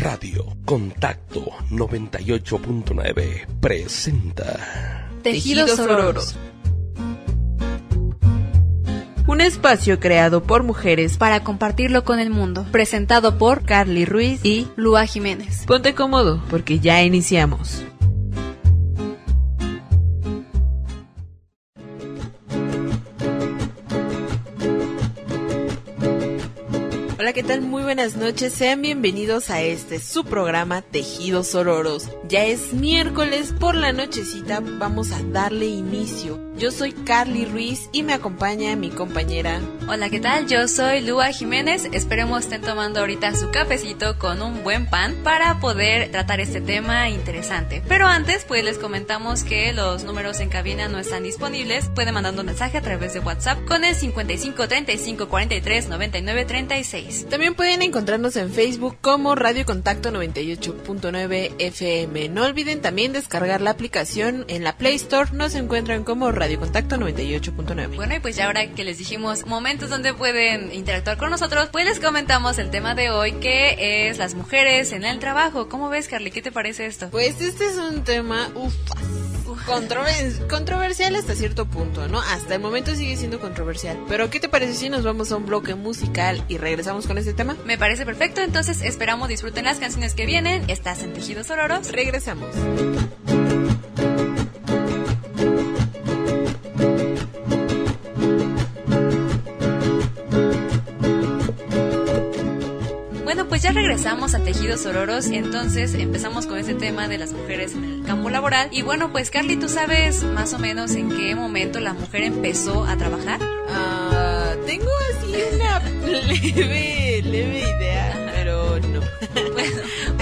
Radio Contacto 98.9 presenta Tejidos Ororos. Un espacio creado por mujeres para compartirlo con el mundo. Presentado por Carly Ruiz y Lua Jiménez. Ponte cómodo porque ya iniciamos. Muy buenas noches. Sean bienvenidos a este su programa Tejidos Ororos. Ya es miércoles por la nochecita, vamos a darle inicio. Yo soy Carly Ruiz y me acompaña mi compañera. Hola, ¿qué tal? Yo soy Lua Jiménez. Esperemos estén tomando ahorita su cafecito con un buen pan para poder tratar este tema interesante. Pero antes, pues les comentamos que los números en cabina no están disponibles. Pueden mandando un mensaje a través de WhatsApp con el 55 35 43 99 36. También pueden encontrarnos en Facebook como Radio Contacto 98.9 FM. No olviden también descargar la aplicación en la Play Store. Nos encuentran como Radio Contacto 98.9. Bueno, y pues ya ahora que les dijimos momentos donde pueden interactuar con nosotros, pues les comentamos el tema de hoy que es las mujeres en el trabajo. ¿Cómo ves, Carly? ¿Qué te parece esto? Pues este es un tema, controversial hasta cierto punto, ¿no? Hasta el momento sigue siendo controversial. Pero ¿qué te parece si nos vamos a un bloque musical y regresamos con este tema? Me parece perfecto, entonces esperamos disfruten las canciones que vienen. Estás en Tejidos Ororos. Regresamos. Bueno, pues ya regresamos a Tejidos Ororos, entonces empezamos con ese tema de las mujeres en el campo laboral. Y bueno, pues Carly, ¿tú sabes más o menos en qué momento la mujer empezó a trabajar? Ah, tengo así una leve idea,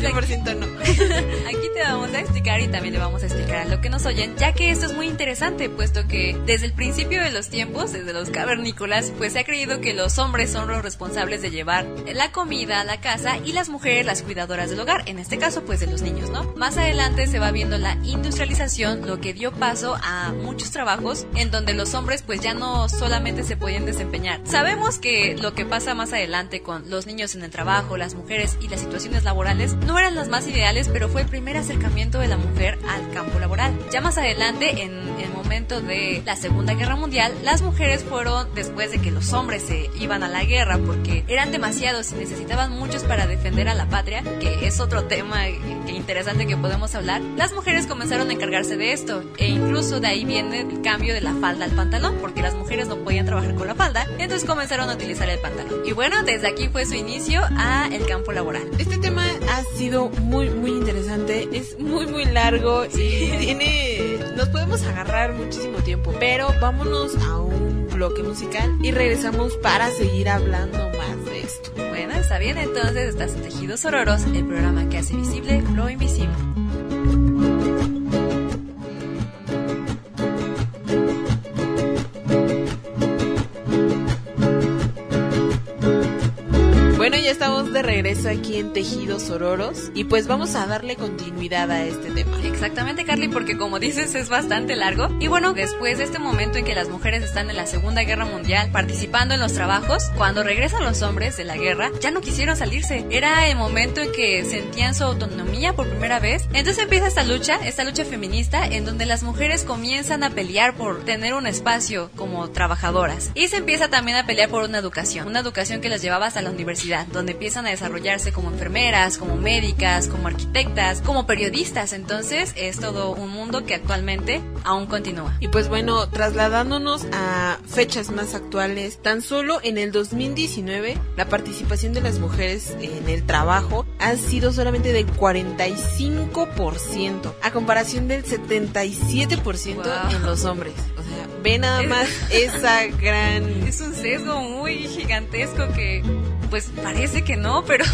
100% no. Aquí te vamos a explicar y también le vamos a explicar a lo que nos oyen, ya que esto es muy interesante, puesto que desde el principio de los tiempos, desde los cavernícolas, pues se ha creído que los hombres son los responsables de llevar la comida a la casa y las mujeres las cuidadoras del hogar, en este caso pues de los niños, ¿no? Más adelante se va viendo la industrialización, lo que dio paso a muchos trabajos en donde los hombres pues ya no solamente se podían desempeñar. Sabemos que lo que pasa más adelante con los niños en el trabajo, las mujeres y las situaciones laborales no eran las más ideales, pero fue el primer acercamiento de la mujer al campo laboral. Ya más adelante, en el momento de la Segunda Guerra Mundial, las mujeres fueron, después de que los hombres se iban a la guerra porque eran demasiados y necesitaban muchos para defender a la patria, que es otro tema que interesante que podemos hablar, las mujeres comenzaron a encargarse de esto e incluso de ahí viene el cambio de la falda al pantalón, porque las mujeres no podían trabajar con la falda, entonces comenzaron a utilizar el pantalón. Y bueno, desde aquí fue su inicio a el campo laboral. Este tema ha sido muy, muy interesante. Es muy, muy largo y tiene. Nos podemos agarrar muchísimo tiempo. Pero vámonos a un bloque musical y regresamos para seguir hablando más de esto. Bueno, está bien, entonces estás en Tejidos Ororos, el programa que hace visible lo invisible. De regreso aquí en Tejidos Ororos y pues vamos a darle continuidad a este tema. Exactamente, Carly, porque como dices es bastante largo. Y bueno, después de este momento en que las mujeres están en la Segunda Guerra Mundial participando en los trabajos, cuando regresan los hombres de la guerra, ya no quisieron salirse. Era el momento en que sentían su autonomía por primera vez. Entonces empieza esta lucha, esta lucha feminista, en donde las mujeres comienzan a pelear por tener un espacio como trabajadoras. Y se empieza también a pelear por una educación, una educación que las llevaba hasta la universidad donde empiezan a desarrollarse como enfermeras, como médicas, como arquitectas, como periodistas. Entonces es todo un mundo que actualmente aún continúa. Y pues bueno, trasladándonos a fechas más actuales, tan solo en el 2019 la participación de las mujeres en el trabajo ha sido solamente del 45%, a comparación del 77% Wow. en los hombres. O sea, ve nada más esa gran... Es un sesgo muy gigantesco que pues parece que no, pero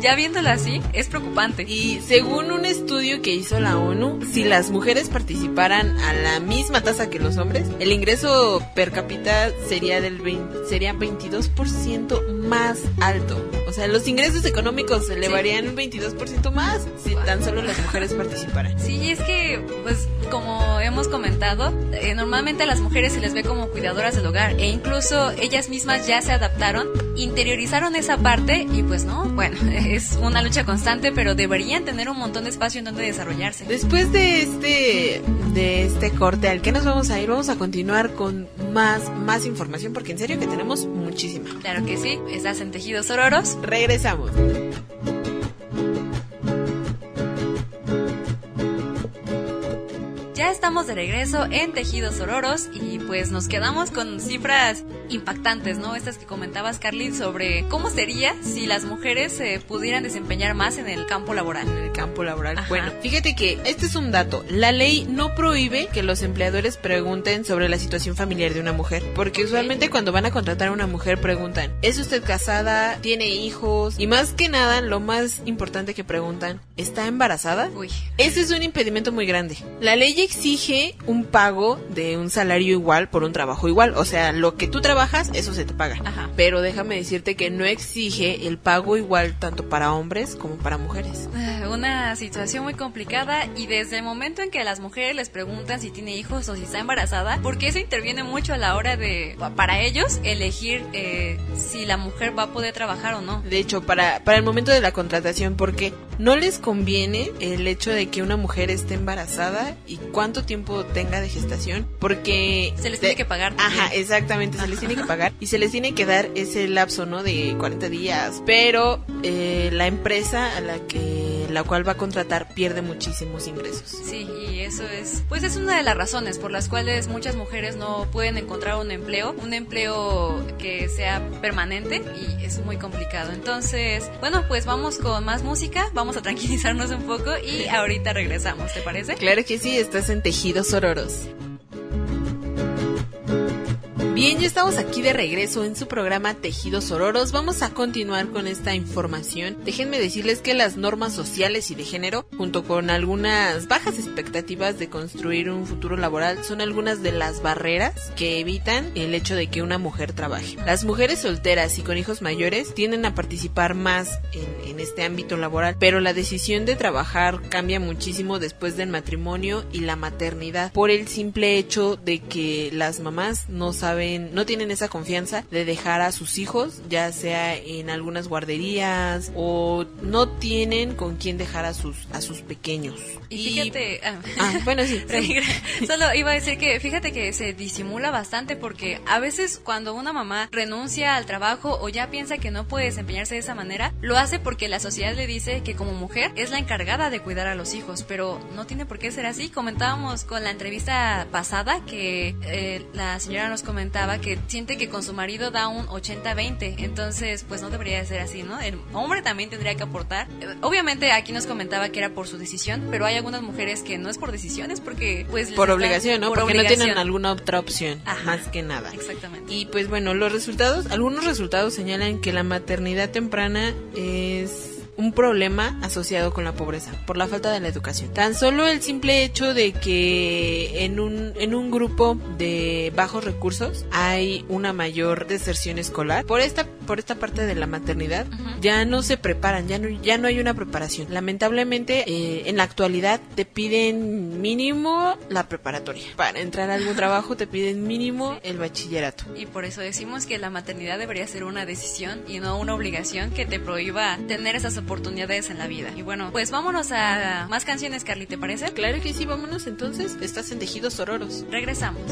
ya viéndolo así es preocupante. Y según un estudio que hizo la ONU, si las mujeres participaran a la misma tasa que los hombres, el ingreso per cápita sería del 20, sería 22% más alto. O sea, los ingresos económicos se elevarían un 22% más si tan solo las mujeres participaran. Sí, es que, pues, como hemos comentado, eh, normalmente a las mujeres se les ve como cuidadoras del hogar e incluso ellas mismas ya se adaptaron, interiorizaron esa parte y pues no, bueno, es una lucha constante, pero deberían tener un montón de espacio en donde desarrollarse. Después de este de este corte al que nos vamos a ir, vamos a continuar con más más información porque en serio que tenemos muchísima. Claro que sí, estás en Tejidos Ororos. Regresamos. Estamos de regreso en Tejidos Ororos y pues nos quedamos con cifras impactantes, ¿no? Estas que comentabas, Carly, sobre cómo sería si las mujeres se pudieran desempeñar más en el campo laboral. En el campo laboral. Ajá. Bueno, fíjate que este es un dato. La ley no prohíbe que los empleadores pregunten sobre la situación familiar de una mujer, porque usualmente cuando van a contratar a una mujer preguntan, ¿es usted casada? ¿Tiene hijos? Y más que nada, lo más importante que preguntan, ¿está embarazada? Uy. Ese es un impedimento muy grande. La ley exige un pago de un salario igual por un trabajo igual. O sea, lo que tú trabajas, eso se te paga. Ajá. Pero déjame decirte que no exige el pago igual tanto para hombres como para mujeres. Ah, Una situación muy complicada y desde el momento en que a las mujeres les preguntan si tiene hijos o si está embarazada, porque eso interviene mucho a la hora de, para ellos, elegir eh, si la mujer va a poder trabajar o no. De hecho, para, para el momento de la contratación, porque no les conviene el hecho de que una mujer esté embarazada y cuánto tiempo tenga de gestación, porque... Se les de- tiene que pagar. también. Ajá, exactamente, se les tiene que pagar y se les tiene que dar ese lapso, ¿no? De 40 días, pero eh, la empresa a la que la cual va a contratar pierde muchísimos ingresos. Sí, y eso es, pues es una de las razones por las cuales muchas mujeres no pueden encontrar un empleo, un empleo que sea permanente y es muy complicado. Entonces, bueno, pues vamos con más música, vamos a tranquilizarnos un poco y ahorita regresamos, ¿te parece? Claro que sí, estás en Tejidos Ororos. Bien, ya estamos aquí de regreso en su programa Tejidos Ororos. Vamos a continuar con esta información. Déjenme decirles que las normas sociales y de género, junto con algunas bajas expectativas de construir un futuro laboral, son algunas de las barreras que evitan el hecho de que una mujer trabaje. Las mujeres solteras y con hijos mayores tienden a participar más en, en este ámbito laboral, pero la decisión de trabajar cambia muchísimo después del matrimonio y la maternidad por el simple hecho de que las mamás no saben, no tienen esa confianza de dejar a sus hijos, ya sea en algunas guarderías o no tienen con quién dejar a sus a sus pequeños. Y fíjate, ah, Ah, bueno, sí. Solo iba a decir que fíjate que se disimula bastante porque a veces cuando una mamá renuncia al trabajo o ya piensa que no puede desempeñarse de esa manera, lo hace porque la sociedad le dice que como mujer es la encargada de cuidar a los hijos, pero no tiene por qué ser así. Comentábamos con la entrevista pasada que eh, la señora nos comentaba que siente que con su marido da un 80-20, entonces pues no debería de ser así, ¿no? El hombre también tendría que aportar. Obviamente aquí nos comentaba que era por su decisión, pero hay algunas mujeres que no es por decisión, es porque pues... por obligación, ¿no? por Porque no tienen alguna otra opción, Ajá. más que nada. Exactamente. Y pues bueno, los resultados, algunos resultados señalan que la maternidad temprana es un problema asociado con la pobreza por la falta de la educación. Tan solo el simple hecho de que en un en un grupo de bajos recursos hay una mayor deserción escolar por esta por esta parte de la maternidad Ujú. ya no se preparan, ya no ya no hay una preparación. Lamentablemente eh, en la actualidad te piden mínimo la preparatoria. Para entrar a algún trabajo te piden mínimo el bachillerato. Y por eso decimos que la maternidad debería ser una decisión y no una obligación que te prohíba tener esas oportunidades en la vida. Y bueno, pues vámonos a más canciones, Carly, ¿te parece? Claro que sí, vámonos entonces. Estás en Tejidos Ororos. Regresamos.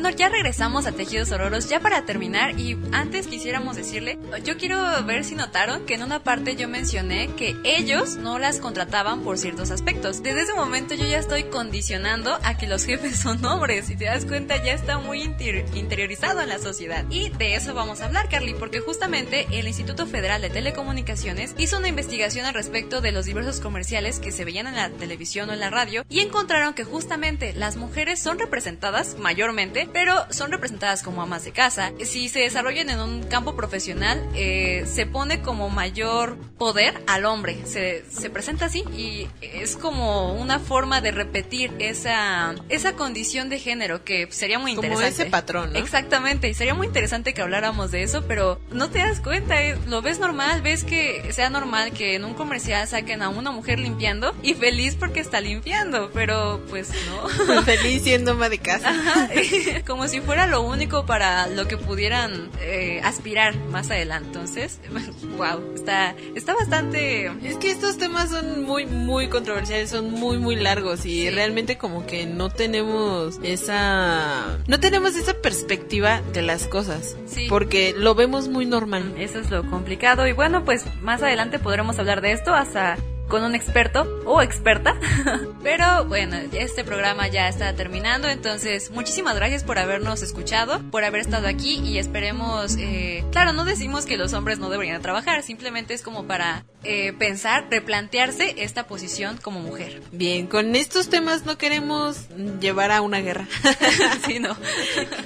Bueno, ya regresamos a Tejidos Ororos, ya para terminar, y antes quisiéramos decirle, yo quiero ver si notaron que en una parte yo mencioné que ellos no las contrataban por ciertos aspectos. Desde ese momento yo ya estoy condicionando a que los jefes son hombres, si te das cuenta ya está muy inter- interiorizado en la sociedad. Y de eso vamos a hablar, Carly, porque justamente el Instituto Federal de Telecomunicaciones hizo una investigación al respecto de los diversos comerciales que se veían en la televisión o en la radio y encontraron que justamente las mujeres son representadas mayormente pero son representadas como amas de casa. Si se desarrollan en un campo profesional, eh, se pone como mayor poder al hombre. Se, se presenta así y es como una forma de repetir esa, esa condición de género que sería muy interesante. Como ese patrón, ¿no? Exactamente, y sería muy interesante que habláramos de eso, pero no te das cuenta, eh, lo ves normal, ves que sea normal que en un comercial saquen a una mujer limpiando y feliz porque está limpiando, pero pues no. feliz siendo ama de casa. como si fuera lo único para lo que pudieran eh, aspirar más adelante. Entonces, wow, está, está bastante... Es que estos temas son muy, muy controversiales, son muy, muy largos y realmente como que no tenemos esa... No tenemos esa perspectiva de las cosas. Sí. Porque lo vemos muy normal. Eso es lo complicado. Y bueno, pues más adelante podremos hablar de esto hasta con un experto o experta. Pero bueno, este programa ya está terminando, entonces muchísimas gracias por habernos escuchado, por haber estado aquí y esperemos, eh, claro, no decimos que los hombres no deberían trabajar, simplemente es como para eh, pensar, replantearse esta posición como mujer. Bien, con estos temas no queremos llevar a una guerra. sí, no.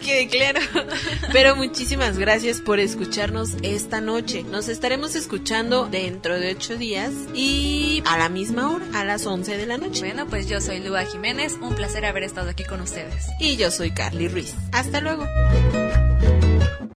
Quede claro. Pero muchísimas gracias por escucharnos esta noche. Nos estaremos escuchando dentro de ocho días y a la misma hora, a las 11 de la noche. Bueno, pues yo soy Lua Jiménez, un placer haber estado aquí con ustedes. Y yo soy Carly Ruiz. Hasta luego.